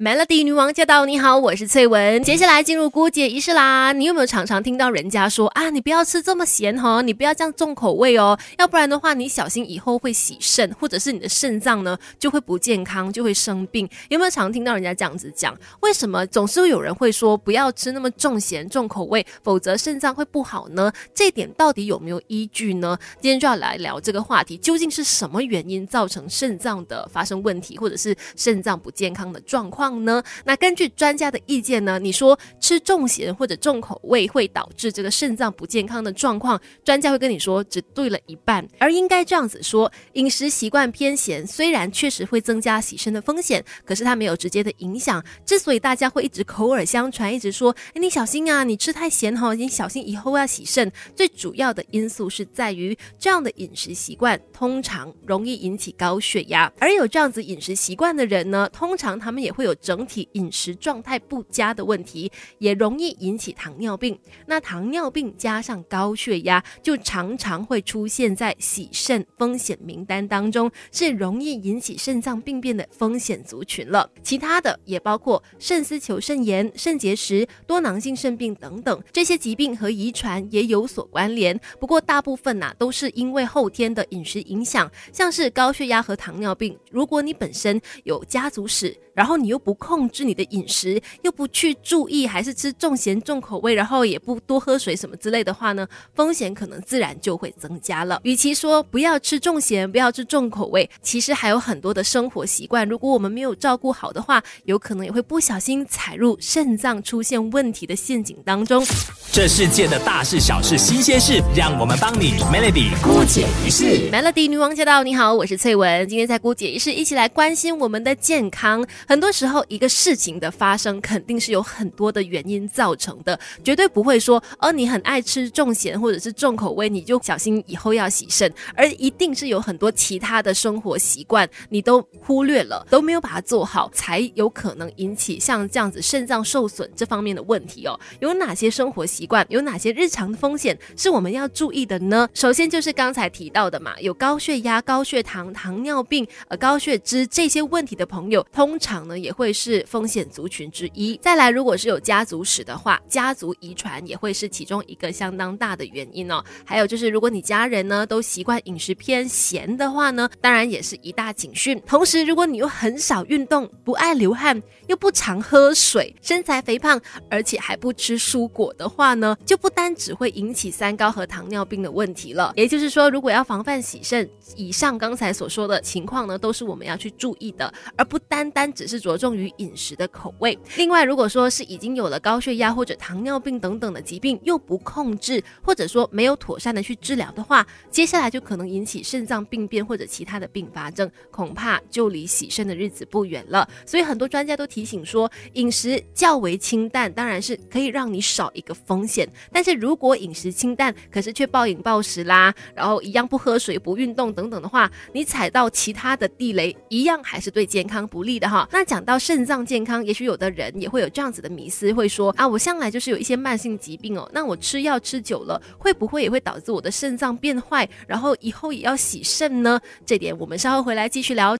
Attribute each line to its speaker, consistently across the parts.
Speaker 1: Melody 女王驾到！你好，我是翠文。接下来进入姑姐仪式啦。你有没有常常听到人家说啊，你不要吃这么咸哈，你不要这样重口味哦，要不然的话，你小心以后会洗肾，或者是你的肾脏呢就会不健康，就会生病。有没有常听到人家这样子讲？为什么总是有人会说不要吃那么重咸重口味，否则肾脏会不好呢？这点到底有没有依据呢？今天就要来聊这个话题，究竟是什么原因造成肾脏的发生问题，或者是肾脏不健康的状况？呢？那根据专家的意见呢？你说吃重咸或者重口味会导致这个肾脏不健康的状况，专家会跟你说只对了一半，而应该这样子说：饮食习惯偏咸，虽然确实会增加洗肾的风险，可是它没有直接的影响。之所以大家会一直口耳相传，一直说哎你小心啊，你吃太咸哈，你小心以后要洗肾，最主要的因素是在于这样的饮食习惯通常容易引起高血压，而有这样子饮食习惯的人呢，通常他们也会有。整体饮食状态不佳的问题，也容易引起糖尿病。那糖尿病加上高血压，就常常会出现在洗肾风险名单当中，是容易引起肾脏病变的风险族群了。其他的也包括肾丝球肾炎、肾结石、多囊性肾病等等，这些疾病和遗传也有所关联。不过大部分呐都是因为后天的饮食影响，像是高血压和糖尿病，如果你本身有家族史。然后你又不控制你的饮食，又不去注意，还是吃重咸重口味，然后也不多喝水什么之类的话呢，风险可能自然就会增加了。与其说不要吃重咸，不要吃重口味，其实还有很多的生活习惯，如果我们没有照顾好的话，有可能也会不小心踩入肾脏出现问题的陷阱当中。
Speaker 2: 这世界的大事小事新鲜事，让我们帮你 Melody 姑姐一事。
Speaker 1: Melody 女王驾到！你好，我是翠文，今天在姑姐一事一起来关心我们的健康。很多时候，后一个事情的发生肯定是有很多的原因造成的，绝对不会说，哦，你很爱吃重咸或者是重口味，你就小心以后要洗肾，而一定是有很多其他的生活习惯你都忽略了，都没有把它做好，才有可能引起像这样子肾脏受损这方面的问题哦。有哪些生活习惯，有哪些日常的风险是我们要注意的呢？首先就是刚才提到的嘛，有高血压、高血糖、糖尿病、呃高血脂这些问题的朋友，通常。呢也会会是风险族群之一。再来，如果是有家族史的话，家族遗传也会是其中一个相当大的原因哦。还有就是，如果你家人呢都习惯饮食偏咸的话呢，当然也是一大警讯。同时，如果你又很少运动，不爱流汗，又不常喝水，身材肥胖，而且还不吃蔬果的话呢，就不单只会引起三高和糖尿病的问题了。也就是说，如果要防范洗肾，以上刚才所说的情况呢，都是我们要去注意的，而不单单只。是着重于饮食的口味。另外，如果说是已经有了高血压或者糖尿病等等的疾病，又不控制，或者说没有妥善的去治疗的话，接下来就可能引起肾脏病变或者其他的并发症，恐怕就离洗肾的日子不远了。所以很多专家都提醒说，饮食较为清淡，当然是可以让你少一个风险。但是如果饮食清淡，可是却暴饮暴食啦，然后一样不喝水、不运动等等的话，你踩到其他的地雷，一样还是对健康不利的哈。那讲到肾脏健康，也许有的人也会有这样子的迷思，会说啊，我向来就是有一些慢性疾病哦，那我吃药吃久了，会不会也会导致我的肾脏变坏，然后以后也要洗肾呢？这点我们稍后回来继续聊。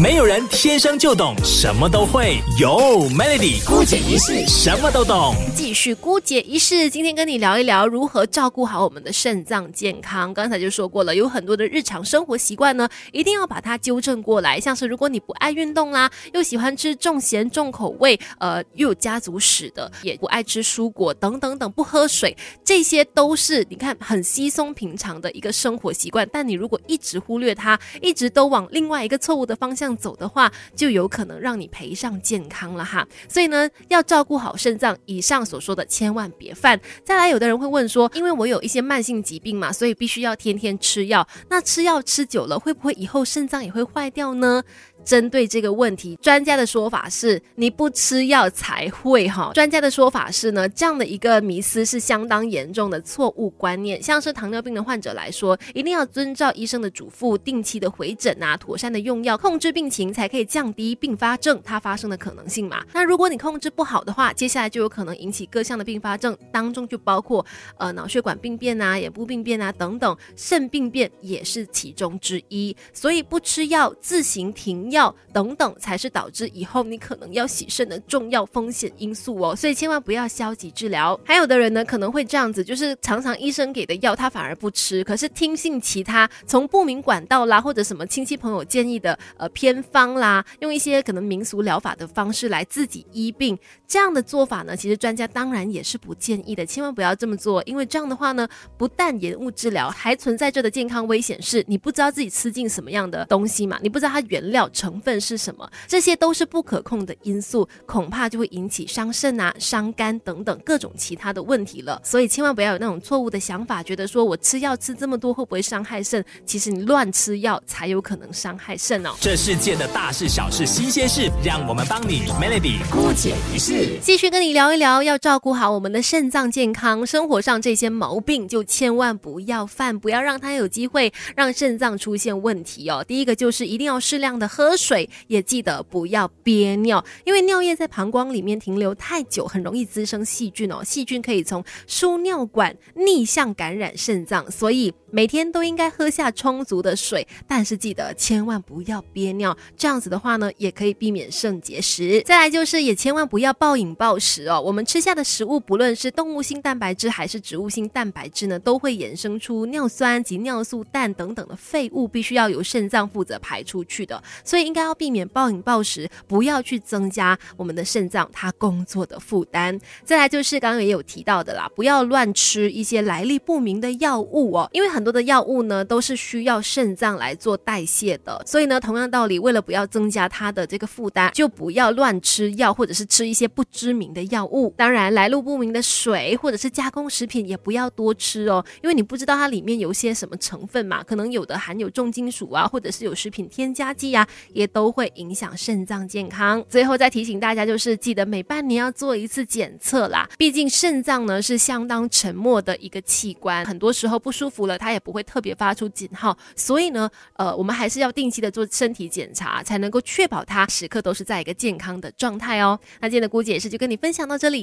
Speaker 2: 没有人天生就懂什么都会，有 Melody 姑姐一世什么都懂。
Speaker 1: 继续姑姐一世，今天跟你聊一聊如何照顾好我们的肾脏健康。刚才就说过了，有很多的日常生活习惯呢，一定要把它纠正过来。像是如果你不爱运动啦，又喜欢吃重咸重口味，呃，又有家族史的，也不爱吃蔬果等等等，不喝水，这些都是你看很稀松平常的一个生活习惯。但你如果一直忽略它，一直都往另外一个错误的方向。这样走的话，就有可能让你赔上健康了哈。所以呢，要照顾好肾脏，以上所说的千万别犯。再来，有的人会问说，因为我有一些慢性疾病嘛，所以必须要天天吃药。那吃药吃久了，会不会以后肾脏也会坏掉呢？针对这个问题，专家的说法是你不吃药才会哈。专家的说法是呢，这样的一个迷思是相当严重的错误观念。像是糖尿病的患者来说，一定要遵照医生的嘱咐，定期的回诊啊，妥善的用药，控制病情，才可以降低并发症它发生的可能性嘛。那如果你控制不好的话，接下来就有可能引起各项的并发症，当中就包括呃脑血管病变啊、眼部病变啊等等，肾病变也是其中之一。所以不吃药，自行停。药等等，才是导致以后你可能要洗肾的重要风险因素哦。所以千万不要消极治疗。还有的人呢，可能会这样子，就是常常医生给的药他反而不吃，可是听信其他从不明管道啦，或者什么亲戚朋友建议的呃偏方啦，用一些可能民俗疗法的方式来自己医病。这样的做法呢，其实专家当然也是不建议的，千万不要这么做，因为这样的话呢，不但延误治疗，还存在着的健康危险是，你不知道自己吃进什么样的东西嘛，你不知道它原料成分是什么，这些都是不可控的因素，恐怕就会引起伤肾啊、伤肝等等各种其他的问题了。所以千万不要有那种错误的想法，觉得说我吃药吃这么多会不会伤害肾？其实你乱吃药才有可能伤害肾哦。
Speaker 2: 这世界的大事小事新鲜事，让我们帮你 Melody 姑解一世。
Speaker 1: 继续跟你聊一聊，要照顾好我们的肾脏健康，生活上这些毛病就千万不要犯，不要让它有机会让肾脏出现问题哦。第一个就是一定要适量的喝水，也记得不要憋尿，因为尿液在膀胱里面停留太久，很容易滋生细菌哦。细菌可以从输尿管逆向感染肾脏，所以每天都应该喝下充足的水，但是记得千万不要憋尿，这样子的话呢，也可以避免肾结石。再来就是也千万不要暴。暴饮暴食哦，我们吃下的食物，不论是动物性蛋白质还是植物性蛋白质呢，都会衍生出尿酸及尿素氮等等的废物，必须要由肾脏负责排出去的。所以应该要避免暴饮暴食，不要去增加我们的肾脏它工作的负担。再来就是刚刚也有提到的啦，不要乱吃一些来历不明的药物哦，因为很多的药物呢都是需要肾脏来做代谢的。所以呢，同样道理，为了不要增加它的这个负担，就不要乱吃药，或者是吃一些不。知名的药物，当然来路不明的水或者是加工食品也不要多吃哦，因为你不知道它里面有些什么成分嘛，可能有的含有重金属啊，或者是有食品添加剂啊，也都会影响肾脏健康。最后再提醒大家，就是记得每半年要做一次检测啦，毕竟肾脏呢是相当沉默的一个器官，很多时候不舒服了，它也不会特别发出警号，所以呢，呃，我们还是要定期的做身体检查，才能够确保它时刻都是在一个健康的状态哦。那今天的估计。也是就跟你分享到这里。